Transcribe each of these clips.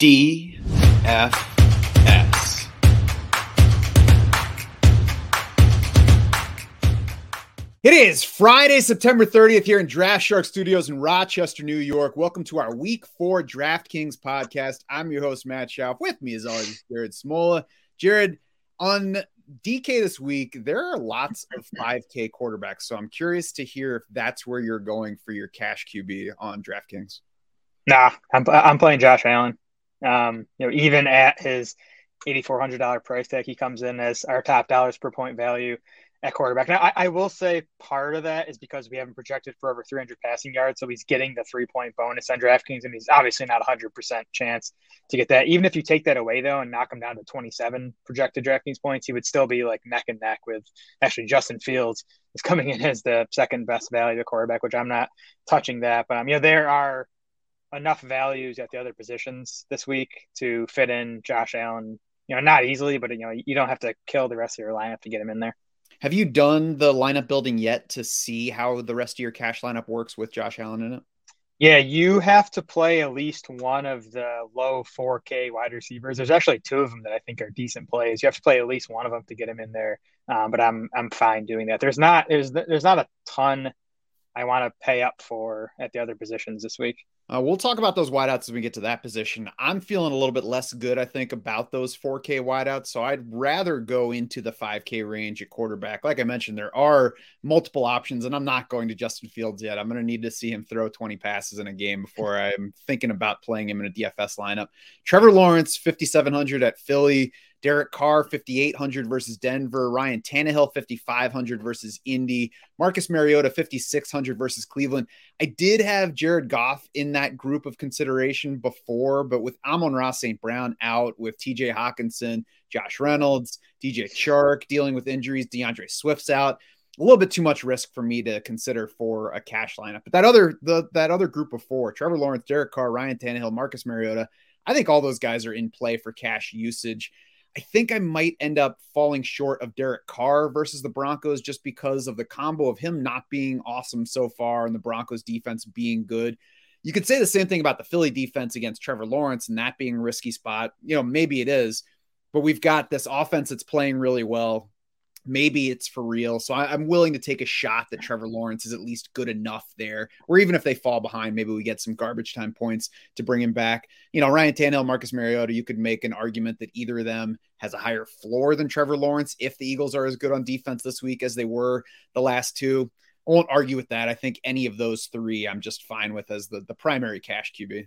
DFS. It is Friday, September 30th here in Draft Shark Studios in Rochester, New York. Welcome to our Week 4 DraftKings podcast. I'm your host, Matt Schauf. With me, as always, Jared Smola. Jared, on DK this week, there are lots of 5K quarterbacks. So I'm curious to hear if that's where you're going for your cash QB on DraftKings. Nah, I'm, I'm playing Josh Allen. Um, you know, even at his $8,400 price tag, he comes in as our top dollars per point value at quarterback. Now, I, I, will say part of that is because we haven't projected for over 300 passing yards, so he's getting the three point bonus on DraftKings, and he's obviously not 100% chance to get that. Even if you take that away though and knock him down to 27 projected DraftKings points, he would still be like neck and neck with actually Justin Fields is coming in as the second best value at quarterback, which I'm not touching that. But um, you know, there are enough values at the other positions this week to fit in Josh Allen. You know, not easily, but you know, you don't have to kill the rest of your lineup to get him in there. Have you done the lineup building yet to see how the rest of your cash lineup works with Josh Allen in it? Yeah, you have to play at least one of the low 4K wide receivers. There's actually two of them that I think are decent plays. You have to play at least one of them to get him in there. Um, but I'm I'm fine doing that. There's not there's there's not a ton I want to pay up for at the other positions this week. Uh, we'll talk about those wideouts as we get to that position. I'm feeling a little bit less good, I think, about those 4K wideouts. So I'd rather go into the 5K range at quarterback. Like I mentioned, there are multiple options, and I'm not going to Justin Fields yet. I'm going to need to see him throw 20 passes in a game before I'm thinking about playing him in a DFS lineup. Trevor Lawrence, 5,700 at Philly. Derek Carr, 5,800 versus Denver. Ryan Tannehill, 5,500 versus Indy. Marcus Mariota, 5,600 versus Cleveland. I did have Jared Goff in that group of consideration before, but with Amon-Ra St. Brown out, with TJ Hockenson, Josh Reynolds, DJ Chark dealing with injuries, D'Andre Swift's out. A little bit too much risk for me to consider for a cash lineup. But that other the that other group of four, Trevor Lawrence, Derek Carr, Ryan Tannehill, Marcus Mariota, I think all those guys are in play for cash usage. I think I might end up falling short of Derek Carr versus the Broncos just because of the combo of him not being awesome so far and the Broncos defense being good. You could say the same thing about the Philly defense against Trevor Lawrence and that being a risky spot. You know, maybe it is, but we've got this offense that's playing really well maybe it's for real. So I, am willing to take a shot that Trevor Lawrence is at least good enough there, or even if they fall behind, maybe we get some garbage time points to bring him back. You know, Ryan Tannehill, Marcus Mariota, you could make an argument that either of them has a higher floor than Trevor Lawrence if the Eagles are as good on defense this week as they were the last two. I won't argue with that. I think any of those three I'm just fine with as the, the primary cash QB.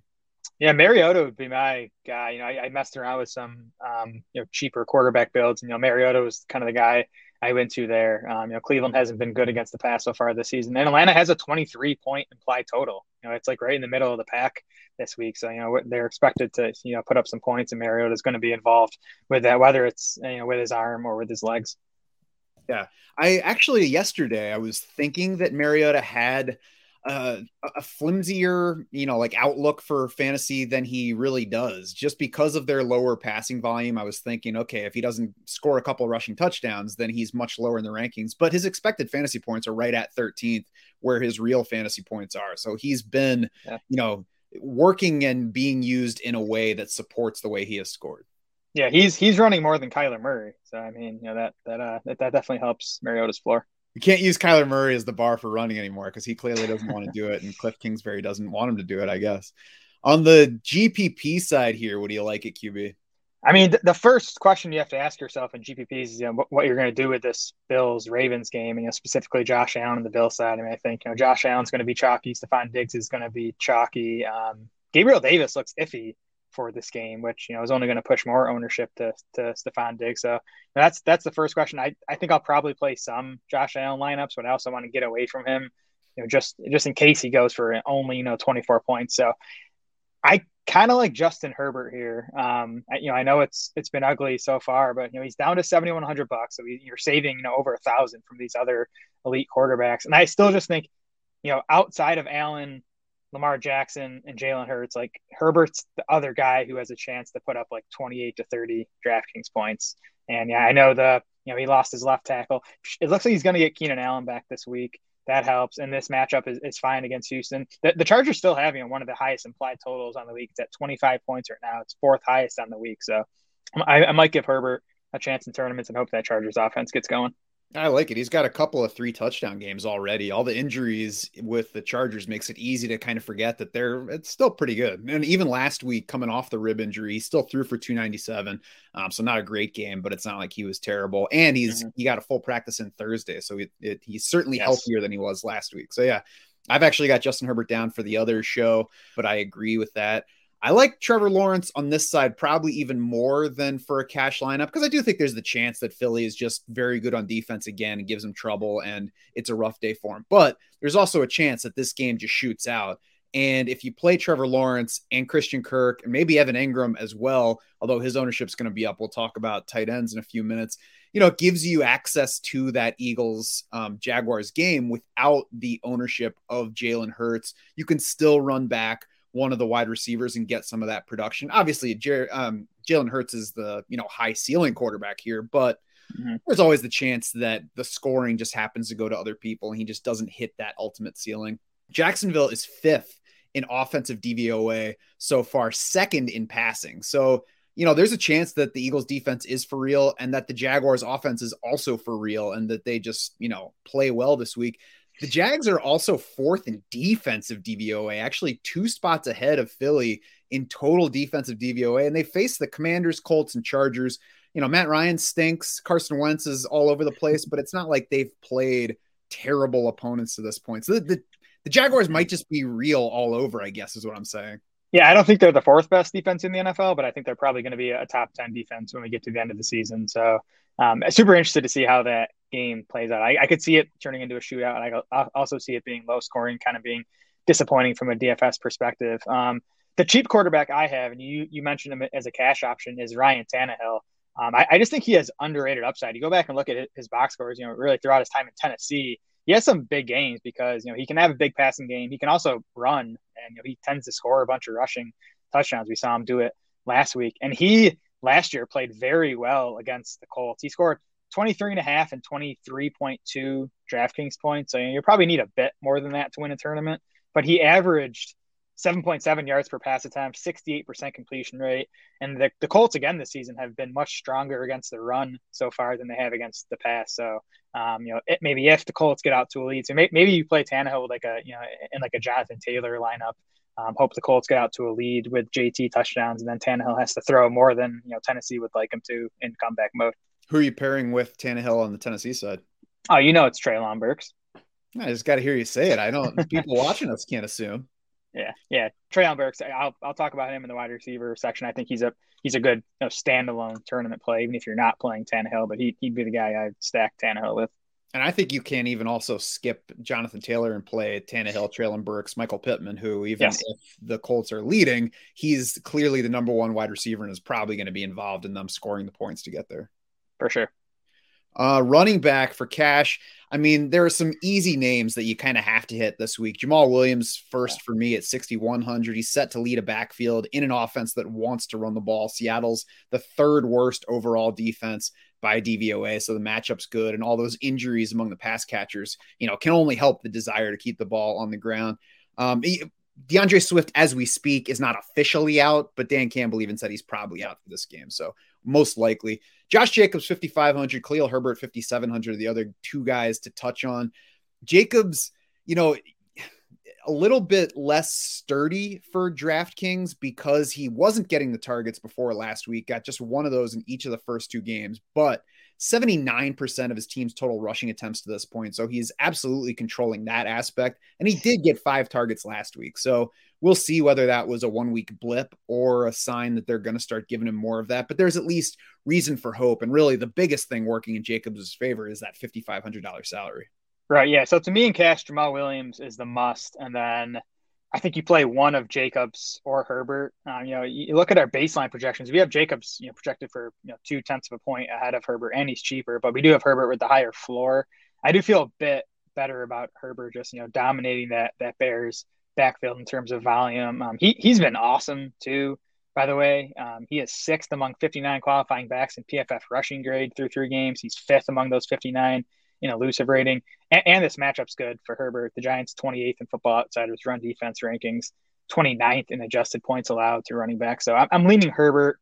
Yeah, Mariota would be my guy. You know, I, I messed around with some um, you know cheaper quarterback builds. And, you know, Mariota was kind of the guy I went to there. Um, you know, Cleveland hasn't been good against the pass so far this season, and Atlanta has a 23 point implied total. You know, it's like right in the middle of the pack this week. So you know they're expected to you know put up some points, and Mariota is going to be involved with that, whether it's you know with his arm or with his legs. Yeah, I actually yesterday I was thinking that Mariota had uh, a flimsier, you know, like outlook for fantasy than he really does. Just because of their lower passing volume, I was thinking, okay, if he doesn't score a couple rushing touchdowns, then he's much lower in the rankings. But his expected fantasy points are right at 13th, where his real fantasy points are. So he's been, yeah. you know, working and being used in a way that supports the way he has scored. Yeah, he's he's running more than Kyler Murray. So I mean, you know that that uh that, that definitely helps Mariota's floor you can't use Kyler Murray as the bar for running anymore because he clearly doesn't want to do it, and Cliff Kingsbury doesn't want him to do it. I guess. On the GPP side here, what do you like at QB? I mean, the first question you have to ask yourself in GPPs is you know, what, you're going to do with this Bills Ravens game, and you know, specifically Josh Allen on the Bill side. I mean, I think you know Josh Allen's going to be chalky. Stefon Diggs is going to be chalky. Um, Gabriel Davis looks iffy for this game, which you know is only going to push more ownership to to Stefon Diggs. So that's that's the first question. I, I think I'll probably play some Josh Allen lineups, but I also want to get away from him, you know, just just in case he goes for only you know 24 points. So I kind of like Justin Herbert here. Um, I, you know, I know it's it's been ugly so far, but you know he's down to 7,100 bucks, so you're saving you know over a thousand from these other elite quarterbacks, and I still just think, you know, outside of Allen Lamar Jackson and Jalen Hurts. Like Herbert's the other guy who has a chance to put up like 28 to 30 DraftKings points. And yeah, I know the you know he lost his left tackle. It looks like he's going to get Keenan Allen back this week. that helps. And this matchup is, is fine against Houston. The, the Chargers still have you know, one of the highest implied totals on the week. It's at 25 points right now. It's fourth highest on the week. So I, I might give Herbert a chance in tournaments and hope that Chargers offense gets going. I like it. He's got a couple of three touchdown games already. All the injuries with the Chargers makes it easy to kind of forget that they're it's still pretty good. And even last week, coming off the rib injury, he still threw for 297. Um, so not a great game, but it's not like he was terrible. And he's mm-hmm. he got a full practice in Thursday, so it, it, he's certainly yes. healthier than he was last week. So yeah, I've actually got Justin Herbert down for the other show, but I agree with that. I like Trevor Lawrence on this side probably even more than for a cash lineup because I do think there's the chance that Philly is just very good on defense again and gives him trouble and it's a rough day for him. But there's also a chance that this game just shoots out. And if you play Trevor Lawrence and Christian Kirk and maybe Evan Engram as well, although his ownership's going to be up, we'll talk about tight ends in a few minutes. You know, it gives you access to that Eagles um, Jaguars game without the ownership of Jalen Hurts. You can still run back one of the wide receivers and get some of that production. Obviously, Jer- um, Jalen Hurts is the you know high ceiling quarterback here, but mm-hmm. there's always the chance that the scoring just happens to go to other people and he just doesn't hit that ultimate ceiling. Jacksonville is fifth in offensive DVOA so far, second in passing. So you know, there's a chance that the Eagles defense is for real and that the Jaguars offense is also for real and that they just, you know, play well this week. The Jags are also fourth in defensive DVOA, actually two spots ahead of Philly in total defensive DVOA. And they face the Commanders, Colts, and Chargers. You know, Matt Ryan stinks. Carson Wentz is all over the place, but it's not like they've played terrible opponents to this point. So the, the, the Jaguars might just be real all over, I guess, is what I'm saying. Yeah, I don't think they're the fourth best defense in the NFL, but I think they're probably going to be a top 10 defense when we get to the end of the season. So, um, super interested to see how that game plays out. I, I could see it turning into a shootout, and I, also see it being low scoring, kind of being disappointing from a DFS perspective. Um, the cheap quarterback I have, and you you mentioned him as a cash option, is Ryan Tannehill. Um, I, I, just think he has underrated upside. You go back and look at his box scores, you know, really throughout his time in Tennessee, he has some big games because you know he can have a big passing game. He can also run, and you know, he tends to score a bunch of rushing touchdowns. We saw him do it last week, and he last year played very well against the Colts. He scored 23 and a half and 23.2 DraftKings points. So you probably need a bit more than that to win a tournament. But he averaged 7.7 yards per pass attempt, 68% completion rate. And the, the Colts, again, this season have been much stronger against the run so far than they have against the pass. So, um, you know, it, maybe if the Colts get out to a lead, so may, maybe you play Tannehill with like a, you know, in like a Jonathan Taylor lineup. Um, hope the Colts get out to a lead with JT touchdowns, and then Tannehill has to throw more than you know Tennessee would like him to in comeback mode. Who are you pairing with Tannehill on the Tennessee side? Oh, you know it's Treylon Burks. I just got to hear you say it. I don't. people watching us can't assume. Yeah, yeah. Treylon Burks. I'll I'll talk about him in the wide receiver section. I think he's a he's a good you know, standalone tournament play, even if you're not playing Tannehill. But he he'd be the guy I'd stack Tannehill with. And I think you can even also skip Jonathan Taylor and play Tannehill, Treylon Burks, Michael Pittman, who even yes. if the Colts are leading, he's clearly the number one wide receiver and is probably going to be involved in them scoring the points to get there for sure. Uh, running back for cash. I mean, there are some easy names that you kind of have to hit this week. Jamaal Williams, first for me at 6,100. He's set to lead a backfield in an offense that wants to run the ball. Seattle's the third worst overall defense by DVOA. So the matchup's good. And all those injuries among the pass catchers, you know, can only help the desire to keep the ball on the ground. Um, D'Andre Swift, as we speak, is not officially out, but Dan Campbell even said he's probably out for this game. So most likely. Josh Jacobs, 5,500, Khalil Herbert, 5,700, the other two guys to touch on. Jacobs, you know, a little bit less sturdy for DraftKings because he wasn't getting the targets before last week, got just one of those in each of the first two games, but 79% of his team's total rushing attempts to this point. So he's absolutely controlling that aspect. And he did get five targets last week. So we'll see whether that was a one week blip or a sign that they're going to start giving him more of that. But there's at least reason for hope. And really, the biggest thing working in Jacobs' favor is that $5,500 salary. Right. Yeah. So to me in cash, Jamaal Williams is the must. And then I think you play one of Jacobs or Herbert. Um, you know, you look at our baseline projections. We have Jacobs, you know, projected for you know two tenths of a point ahead of Herbert, and he's cheaper. But we do have Herbert with the higher floor. I do feel a bit better about Herbert just you know dominating that that Bears backfield in terms of volume. Um, he he's been awesome too. By the way, um, he is sixth among 59 qualifying backs in PFF rushing grade through three games. He's fifth among those 59 in elusive rating. And, and this matchup's good for Herbert. The Giants 28th in football outsiders run defense rankings, 29th in adjusted points allowed to running back. So I'm, I'm leaning Herbert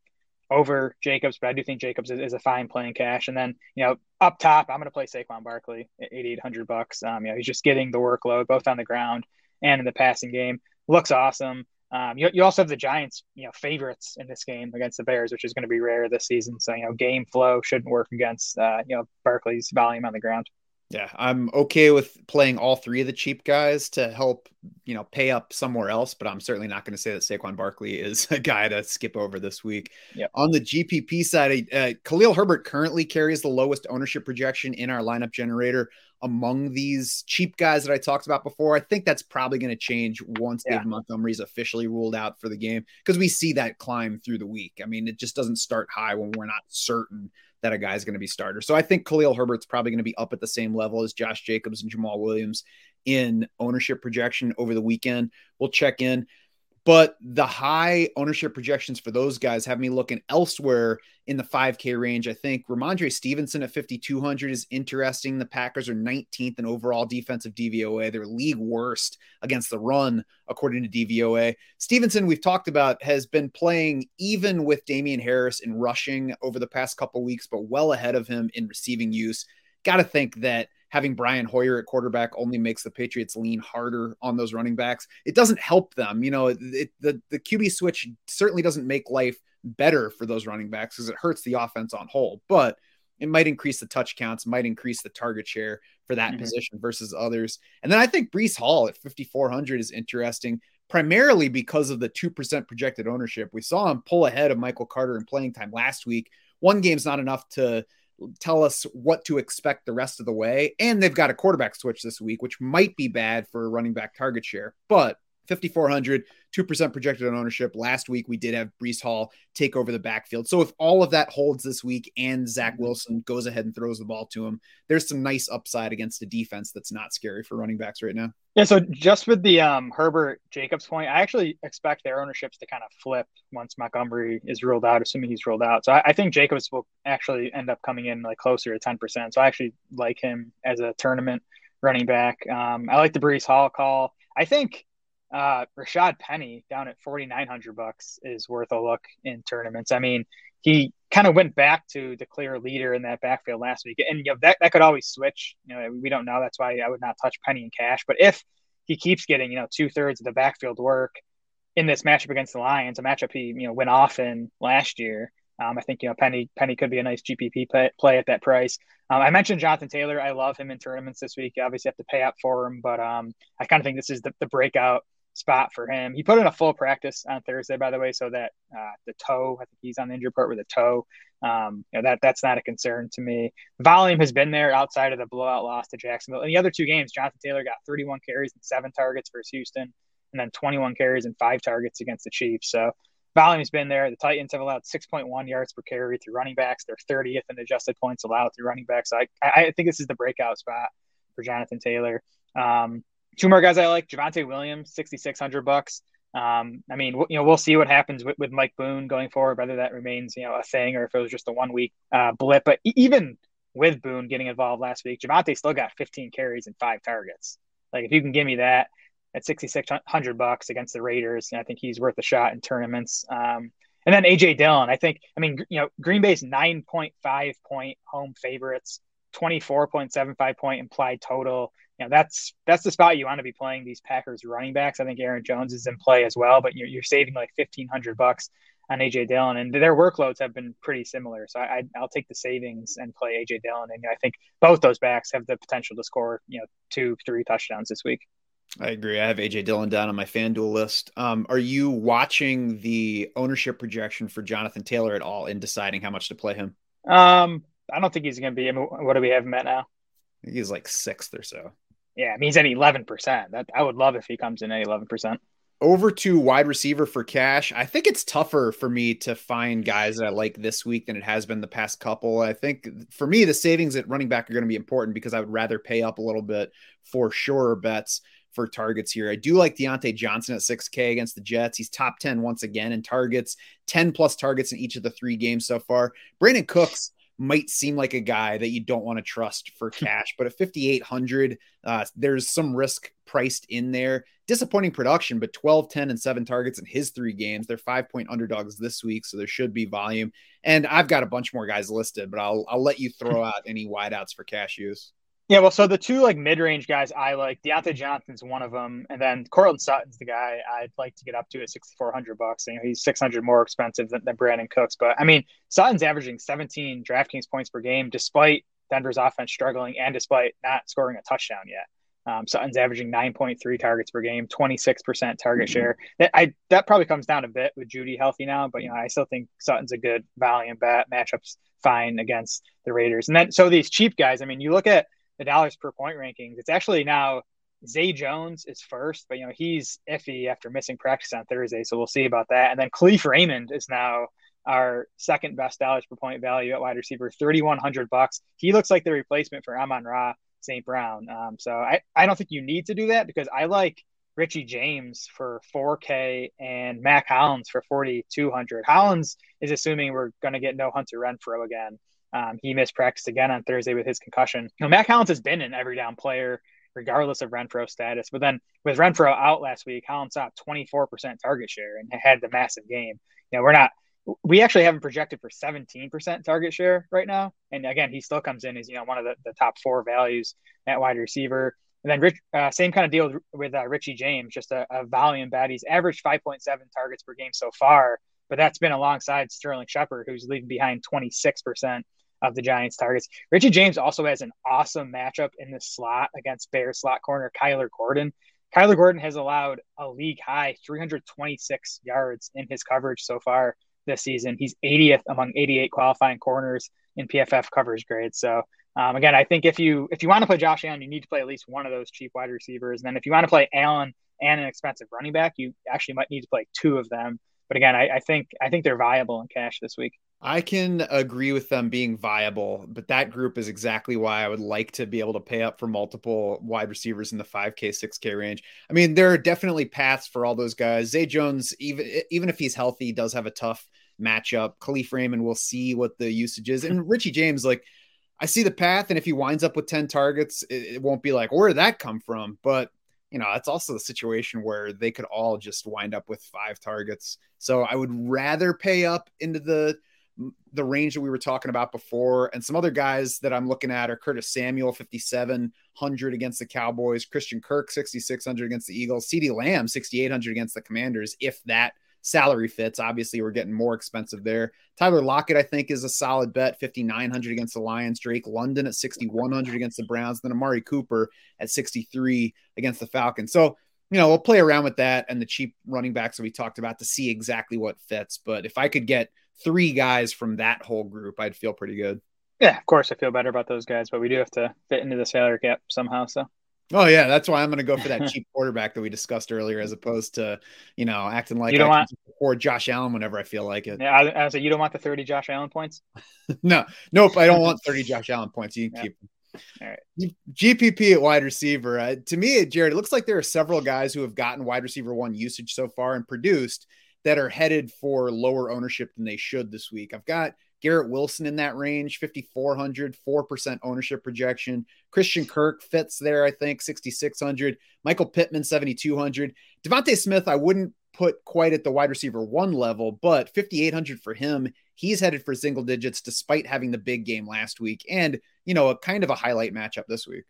over Jacobs, but I do think Jacobs is, is, a fine playing cash. And then, you know, up top, I'm going to play Saquon Barkley at 8,800 bucks. Um, you know, he's just getting the workload both on the ground and in the passing game. Looks awesome. Um, you, you also have the Giants, you know, favorites in this game against the Bears, which is going to be rare this season. So, you know, game flow shouldn't work against, uh, you know, Barkley's volume on the ground. Yeah, I'm okay with playing all three of the cheap guys to help, you know, pay up somewhere else, but I'm certainly not going to say that Saquon Barkley is a guy to skip over this week. Yep. On the GPP side, uh, Khalil Herbert currently carries the lowest ownership projection in our lineup generator among these cheap guys that I talked about before. I think that's probably going to change once yeah. David Montgomery is officially ruled out for the game because we see that climb through the week. I mean, it just doesn't start high when we're not certain that a guy's going to be starter. So I think Khalil Herbert's probably going to be up at the same level as Josh Jacobs and Jamaal Williams in ownership projection over the weekend. We'll check in. But the high ownership projections for those guys have me looking elsewhere in the 5K range. I think Rhamondre Stevenson at 5,200 is interesting. The Packers are 19th in overall defensive DVOA. They're league worst against the run, according to DVOA. Stevenson, we've talked about, has been playing even with Damien Harris in rushing over the past couple weeks, but well ahead of him in receiving use. Got to think that having Brian Hoyer at quarterback only makes the Patriots lean harder on those running backs. It doesn't help them. You know, it, the, the QB switch certainly doesn't make life better for those running backs because it hurts the offense on whole, but it might increase the touch counts, might increase the target share for that mm-hmm. position versus others. And then I think Breece Hall at 5,400 is interesting primarily because of the 2% projected ownership. We saw him pull ahead of Michael Carter in playing time last week. One game's not enough to tell us what to expect the rest of the way. And they've got a quarterback switch this week, which might be bad for running back target share. But 5,400, 2% projected on ownership. Last week, we did have Breece Hall take over the backfield. So if all of that holds this week and Zach mm-hmm. Wilson goes ahead and throws the ball to him, there's some nice upside against a defense that's not scary for running backs right now. Yeah. So just with the um, Herbert Jacobs point, I actually expect their ownerships to kind of flip once Montgomery is ruled out, assuming he's ruled out. So I, I think Jacobs will actually end up coming in like closer to 10%. So I actually like him as a tournament running back. Um, I like the Breece Hall call. I think uh, Rashad Penny down at 4,900 bucks is worth a look in tournaments. I mean, he kind of went back to the clear leader in that backfield last week, and you know that that could always switch. You know, we don't know. That's why I would not touch Penny in cash. But if he keeps getting you know two thirds of the backfield work in this matchup against the Lions, a matchup he you know went off in last year. Um, I think you know Penny Penny could be a nice GPP play, play at that price. Um, I mentioned Jonathan Taylor. I love him in tournaments this week. You obviously have to pay up for him, but um, I kind of think this is the, the breakout spot for him. He put in a full practice on Thursday, by the way, so that uh, the toe, I think he's on the injured part with a toe. Um, you know, that that's not a concern to me. Volume has been there outside of the blowout loss to Jacksonville. In the other two games, Jonathan Taylor got 31 carries and seven targets versus Houston, and then 21 carries and five targets against the Chiefs. So volume has been there. The Titans have allowed 6.1 yards per carry through running backs. They're 30th in adjusted points allowed through running backs. So I, I think this is the breakout spot for Jonathan Taylor. Um, Two more guys I like: Javonte Williams, sixty six hundred bucks. Um, I mean, you know, we'll see what happens with, with Mike Boone going forward, whether that remains, you know, a thing or if it was just a one week uh, blip. But even with Boone getting involved last week, Javonte still got 15 carries and five targets. Like, if you can give me that at 6,600 bucks against the Raiders, I think he's worth a shot in tournaments. Um, and then AJ Dillon, I think, I mean, you know, Green Bay's 9.5 point home favorites, 24.75 point implied total you know that's that's the spot you want to be playing these Packers running backs. I think Aaron Jones is in play as well, but you're, you're saving like fifteen hundred bucks on AJ Dillon, and their workloads have been pretty similar. So I, will take the savings and play AJ Dillon, and I think both those backs have the potential to score you know two three touchdowns this week. I agree. I have AJ Dillon down on my FanDuel list. Um, are you watching the ownership projection for Jonathan Taylor at all in deciding how much to play him? Um, I don't think he's going to be. What do we have him at now? He's like sixth or so. Yeah, I mean he's at eleven percent. That I would love if he comes in at eleven percent. Over to wide receiver for cash. I think it's tougher for me to find guys that I like this week than it has been the past couple. I think for me, the savings at running back are going to be important because I would rather pay up a little bit for sure bets for targets here. I do like Diontae Johnson at 6K against the Jets. He's top 10 once again in targets, 10 plus targets in each of the three games so far. Brandin Cooks might seem like a guy that you don't want to trust for cash. but at 5,800, uh, there's some risk priced in there. Disappointing production, but 12, 10, and seven targets in his three games. They're five point underdogs this week, so there should be volume. And I've got a bunch more guys listed, but I'll I'll let you throw out any wideouts for cash use. Yeah, well, so the two like mid-range guys I like, Diontae Johnson's one of them, and then Courtland Sutton's the guy I'd like to get up to at sixty-four hundred bucks. You know, he's six hundred more expensive than, than Brandin Cooks, but I mean, Sutton's averaging seventeen DraftKings points per game despite Denver's offense struggling and despite not scoring a touchdown yet. Um, Sutton's averaging 9.3 targets per game, 26% target share. That I that probably comes down a bit with Jeudy healthy now, but you know I still think Sutton's a good volume bet. Matchups fine against the Raiders, and then so these cheap guys. I mean, you look at the dollars per point rankings. It's actually now Zay Jones is first, but you know he's iffy after missing practice on Thursday, so we'll see about that. And then Kalif Raymond is now our second best dollars per point value at wide receiver, thirty one hundred bucks. He looks like the replacement for Amon Ra St. Brown. Um, so I, I don't think you need to do that because I like Richie James for 4K and Mack Hollins for 4,200. Hollins is assuming we're going to get no Hunter Renfrow again. Um, he missed practice again on Thursday with his concussion. You know, Mack Hollins has been an every down player regardless of Renfrow status. But then with Renfrow out last week, Hollins saw 24% target share and had the massive game. You know, we're not, we actually haven't projected for 17% target share right now. And again, he still comes in as, you know, one of the, the top four values at wide receiver. And then Rich, uh, same kind of deal with, uh, Richie James, just a, a volume bet. He's averaged 5.7 targets per game so far, but that's been alongside Sterling Shepard, who's leaving behind 26% of the Giants' targets. Richie James also has an awesome matchup in the slot against Bear slot corner Kyler Gordon. Kyler Gordon has allowed a league high 326 yards in his coverage so far this season. He's 80th among 88 qualifying corners in PFF coverage grades. So um, again, I think if you if you want to play Josh Allen, you need to play at least one of those cheap wide receivers. And then if you want to play Allen and an expensive running back, you actually might need to play two of them. But again, I, I think I think they're viable in cash this week. I can agree with them being viable, but that group is exactly why I would like to be able to pay up for multiple wide receivers in the 5K, 6K range. I mean, there are definitely paths for all those guys. Zay Jones, even even if he's healthy, does have a tough matchup. Kalif Raymond, we'll see what the usage is. And Richie James, like, I see the path, and if he winds up with 10 targets, it, it won't be like, where did that come from? But you know, that's also the situation where they could all just wind up with five targets. So I would rather pay up into the the range that we were talking about before. And some other guys that I'm looking at are Curtis Samuel, 5,700 against the Cowboys, Christian Kirk, 6,600 against the Eagles, CeeDee Lamb, 6,800 against the Commanders, if that salary fits. Obviously, we're getting more expensive there. Tyler Lockett, I think, is a solid bet, 5,900 against the Lions. Drake London at 6,100 against the Browns. Then Amari Cooper at 63 against the Falcons. So, you know, we'll play around with that and the cheap running backs that we talked about to see exactly what fits. But if I could get – three guys from that whole group, I'd feel pretty good. Yeah, of course, I feel better about those guys, but we do have to fit into the salary cap somehow. So. Oh yeah, that's why I'm going to go for that cheap quarterback that we discussed earlier, as opposed to you know acting like you don't want or Josh Allen whenever I feel like it. Yeah, I, I said you don't want the 30 Josh Allen points. no, nope, I don't want 30 Josh Allen points. You can keep them. All right. GPP at wide receiver. Uh, to me, Jared, it looks like there are several guys who have gotten wide receiver one usage so far and produced that are headed for lower ownership than they should this week. I've got Garrett Wilson in that range, 5,400, 4% ownership projection. Christian Kirk fits there, I think, 6,600. Michael Pittman, 7,200. DeVonta Smith, I wouldn't put quite at the wide receiver one level, but 5,800 for him. He's headed for single digits despite having the big game last week and, you know, a kind of a highlight matchup this week.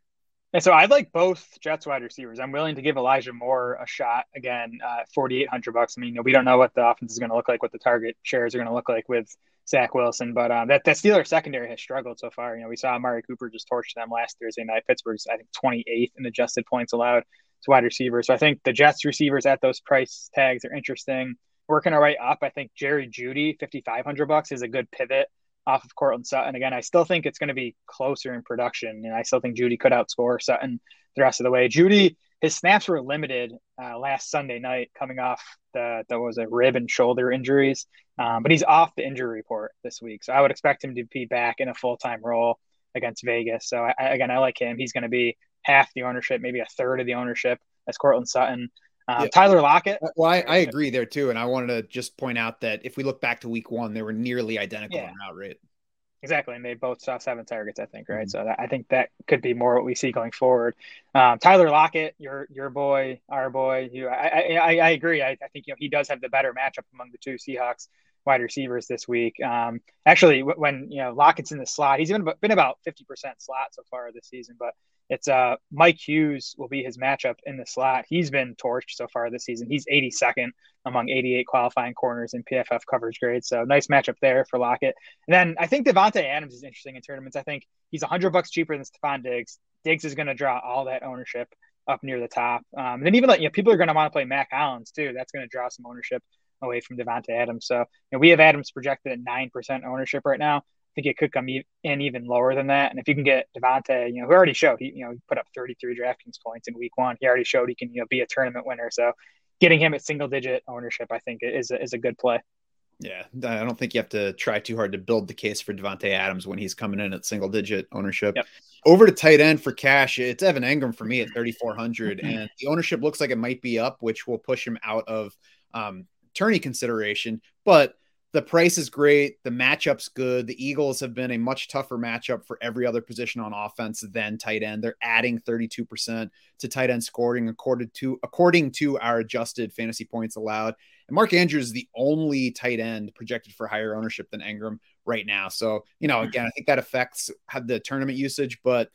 And so I like both Jets wide receivers. I'm willing to give Elijah Moore a shot again, uh, 4,800 bucks. I mean, we don't know what the offense is going to look like, what the target shares are going to look like with Zach Wilson, but um, that that Steelers secondary has struggled so far. You know, we saw Amari Cooper just torch them last Thursday night. Pittsburgh's I think 28th in adjusted points allowed to wide receivers. So I think the Jets receivers at those price tags are interesting. Working our way up, I think Jerry Jeudy, 5,500 bucks, is a good pivot off of Courtland Sutton. Again, I still think it's going to be closer in production, and I still think Jeudy could outscore Sutton the rest of the way. Jeudy, his snaps were limited uh, last Sunday night, coming off the that was a rib and shoulder injuries, um, but he's off the injury report this week, so I would expect him to be back in a full time role against Vegas. So I, again, I like him. He's going to be half the ownership, maybe a third of the ownership as Courtland Sutton. Um, yeah. Tyler Lockett. Well, I, I, agree there too, and I wanted to just point out that if we look back to Week One, they were nearly identical yeah. in route rate. Exactly, and they both saw seven targets, I think, right? Mm-hmm. So that, I think that could be more what we see going forward. Um, Tyler Lockett, your your boy, our boy, you, I, I, I agree. I, I, think you know he does have the better matchup among the two Seahawks wide receivers this week. Um, actually, when you know Lockett's in the slot, he's been been about fifty percent slot so far this season, but it's uh Mike Hughes will be his matchup in the slot. He's been torched so far this season. He's 82nd among 88 qualifying corners in PFF coverage grades. So nice matchup there for Lockett. And then I think Davante Adams is interesting in tournaments. I think he's 100 bucks cheaper than Stefon Diggs. Diggs is going to draw all that ownership up near the top. Um, and then even like you know people are going to want to play Mack Hollins too. That's going to draw some ownership away from Davante Adams. So you know, we have Adams projected at nine percent ownership right now think it could come in even lower than that. And if you can get Davante, you know, who already showed he, you know, he put up 33 DraftKings points in week one. He already showed he can, you know, be a tournament winner. So getting him at single digit ownership, I think is a, is a good play. Yeah, I don't think you have to try too hard to build the case for Davante Adams when he's coming in at single digit ownership. Yep. Over to tight end for cash, it's Evan Engram for me at 3,400, and the ownership looks like it might be up, which will push him out of um, tourney consideration. But the price is great. The matchup's good. The Eagles have been a much tougher matchup for every other position on offense than tight end. They're adding 32% to tight end scoring according to according to our adjusted fantasy points allowed. And Mark Andrews is the only tight end projected for higher ownership than Engram right now. So, you know, hmm. again, I think that affects the tournament usage, but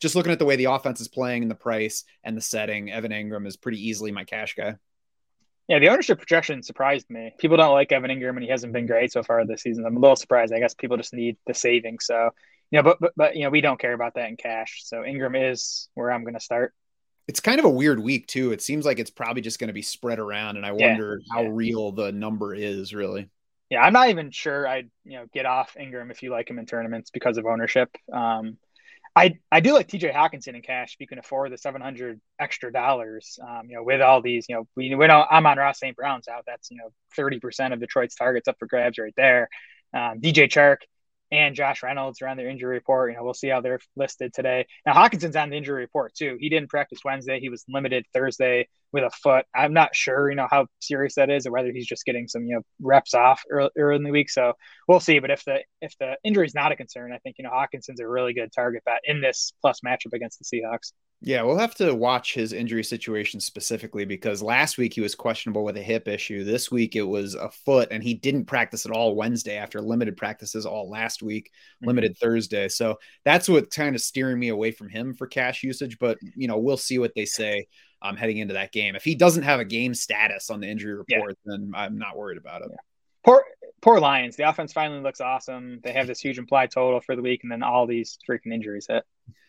just looking at the way the offense is playing and the price and the setting, Evan Engram is pretty easily my cash guy. Yeah, the ownership projection surprised me. People don't like Evan Engram, and he hasn't been great so far this season. I'm a little surprised. I guess people just need the savings. So, you know, but but, but you know, we don't care about that in cash. So Engram is where I'm going to start. It's kind of a weird week too. It seems like it's probably just going to be spread around, and I yeah, wonder how yeah. real the number is really. Yeah, I'm not even sure I'd you know get off Engram if you like him in tournaments because of ownership. Um, I I do like TJ Hockenson in cash if you can afford the seven hundred extra dollars. Um, you know, with all these, you know, we we know Amon-Ra St. Brown's out. That's you know thirty percent of Detroit's targets up for grabs right there. Um, DJ Chark, and Josh Reynolds are on their injury report. You know, we'll see how they're listed today. Now Hockenson's on the injury report too. He didn't practice Wednesday. He was limited Thursday with a foot. I'm not sure, you know, how serious that is, or whether he's just getting some, you know, reps off early, early in the week. So we'll see. But if the if the injury is not a concern, I think you know Hockenson's a really good target bet in this plus matchup against the Seahawks. Yeah, we'll have to watch his injury situation specifically because last week he was questionable with a hip issue. This week it was a foot, and he didn't practice at all Wednesday after limited practices all last week, mm-hmm. limited Thursday. So that's what kind of steering me away from him for cash usage. But you know, we'll see what they say um, heading into that game. If he doesn't have a game status on the injury report, yeah. then I'm not worried about it. Yeah. Poor, poor Lions. The offense finally looks awesome. They have this huge implied total for the week, and then all these freaking injuries hit.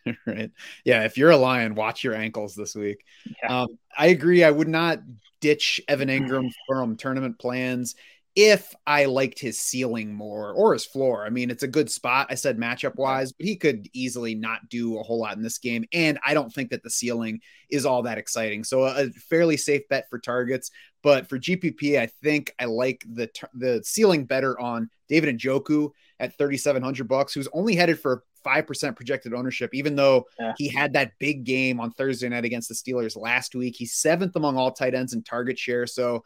right. Yeah. If you're a lion, watch your ankles this week. Yeah. Um, I agree. I would not ditch Evan Engram from tournament plans if I liked his ceiling more or his floor. I mean, it's a good spot. I said matchup wise, but he could easily not do a whole lot in this game. And I don't think that the ceiling is all that exciting. So a fairly safe bet for targets. But for GPP, I think I like the the ceiling better on David Njoku at 3,700 bucks, who's only headed for 5% projected ownership, even though yeah. he had that big game on Thursday night against the Steelers last week. He's seventh among all tight ends in target share. So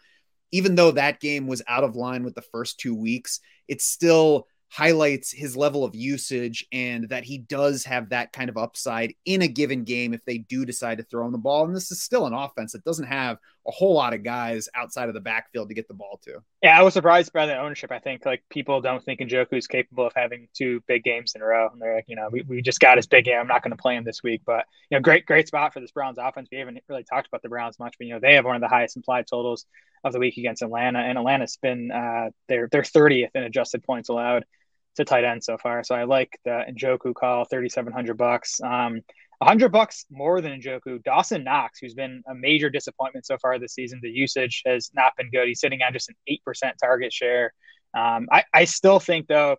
even though that game was out of line with the first two weeks, it still highlights his level of usage and that he does have that kind of upside in a given game if they do decide to throw him the ball. And this is still an offense that doesn't have a whole lot of guys outside of the backfield to get the ball to. Yeah, I was surprised by the ownership. I think like people don't think Njoku is capable of having two big games in a row. And they're like, you know, we, we just got his big game. I'm not going to play him this week. But you know, great, great spot for this Browns offense. We haven't really talked about the Browns much, but you know, they have one of the highest implied totals of the week against Atlanta. And Atlanta's been uh they're they're 30th in adjusted points allowed to tight end so far. So I like the Njoku call, 3,700 bucks. Um, 100 bucks more than Njoku. Dawson Knox, who's been a major disappointment so far this season, the usage has not been good. He's sitting on just an 8% target share. Um, I, I still think, though,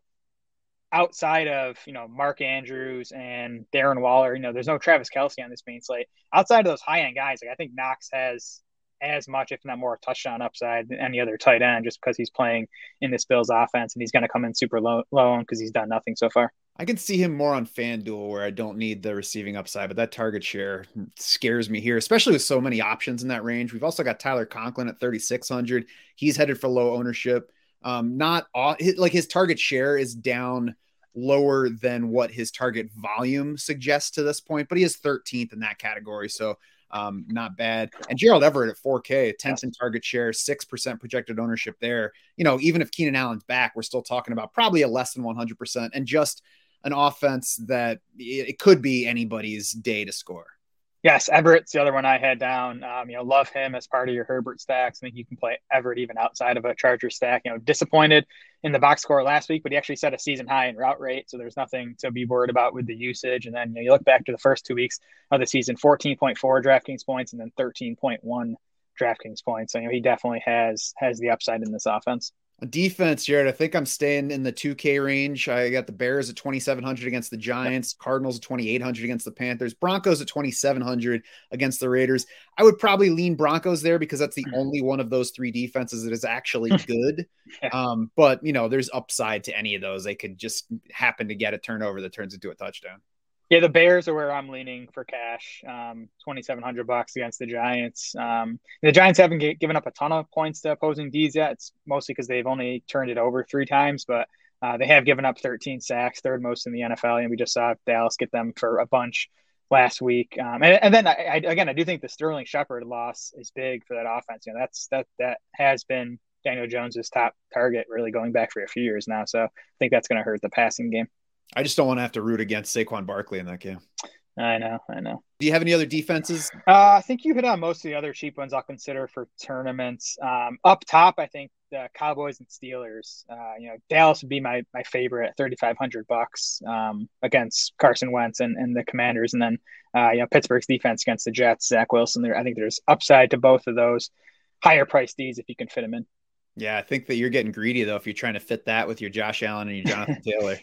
outside of, you know, Mark Andrews and Darren Waller, you know, there's no Travis Kelce on this main slate. Outside of those high end guys, like I think Knox has as much, if not more, touchdown upside than any other tight end just because he's playing in this Bills offense and he's going to come in super low, low because he's done nothing so far. I can see him more on FanDuel where I don't need the receiving upside, but that target share scares me here, especially with so many options in that range. We've also got Tyler Conklin at 3,600. He's headed for low ownership. Um, not all, like his target share is down lower than what his target volume suggests to this point, but he is 13th in that category. So um, not bad. And Gerald Everett at 4K, 10th in target share, 6% projected ownership there. You know, even if Keenan Allen's back, we're still talking about probably a less than 100% and just an offense that it could be anybody's day to score. Yes, Everett's the other one I had down. Um, you know, love him as part of your Herbert stacks. I think you can play Everett even outside of a Charger stack. You know, disappointed in the box score last week, but he actually set a season high in route rate, so there's nothing to be worried about with the usage. And then you, know, you look back to the first two weeks of the season: 14.4 DraftKings points and then 13.1 DraftKings points. So you know, he definitely has has the upside in this offense. Defense, Jared. I think I'm staying in the 2K range. I got the Bears at 2,700 against the Giants, Cardinals at 2,800 against the Panthers, Broncos at 2,700 against the Raiders. I would probably lean Broncos there because that's the mm-hmm. only one of those three defenses that is actually good. um, but you know, there's upside to any of those. They could just happen to get a turnover that turns into a touchdown. Yeah, the Bears are where I'm leaning for cash. Um, 2,700 bucks against the Giants. Um, the Giants haven't g- given up a ton of points to opposing D's yet. It's mostly because they've only turned it over three times, but uh, they have given up 13 sacks, third most in the NFL. And we just saw Dallas get them for a bunch last week. Um, and, and, then I, I, again, I do think the Sterling Shepard loss is big for that offense. You know, that's that that has been Daniel Jones's top target really going back for a few years now. So I think that's going to hurt the passing game. I just don't want to have to root against Saquon Barkley in that game. I know, I know. Do you have any other defenses? Uh, I think you hit on most of the other cheap ones I'll consider for tournaments. Um, up top, I think the Cowboys and Steelers. Uh, you know, Dallas would be my my favorite thirty five hundred bucks um, against Carson Wentz and, and the Commanders, and then uh, you know Pittsburgh's defense against the Jets. Zach Wilson. There, I think there's upside to both of those higher price D's if you can fit them in. Yeah, I think that you're getting greedy though if you're trying to fit that with your Josh Allen and your Jonathan Taylor.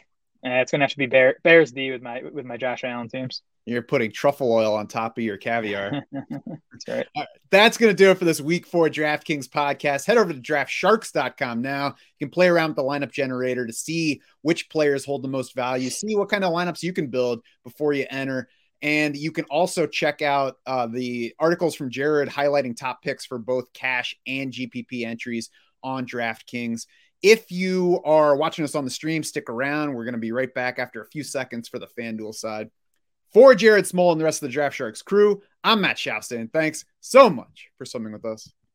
Uh, it's gonna have to be Bear, Bears D with my with my Josh Allen teams. You're putting truffle oil on top of your caviar. That's right. right. That's going to do it for this week four DraftKings podcast. Head over to draftsharks.com now. You can play around with the lineup generator to see which players hold the most value, see what kind of lineups you can build before you enter. And you can also check out uh, the articles from Jared highlighting top picks for both cash and GPP entries on DraftKings. If you are watching us on the stream, stick around. We're going to be right back after a few seconds for the FanDuel side. For Jared Smola and the rest of the Draft Sharks crew, I'm Matt Shasta, and thanks so much for swimming with us.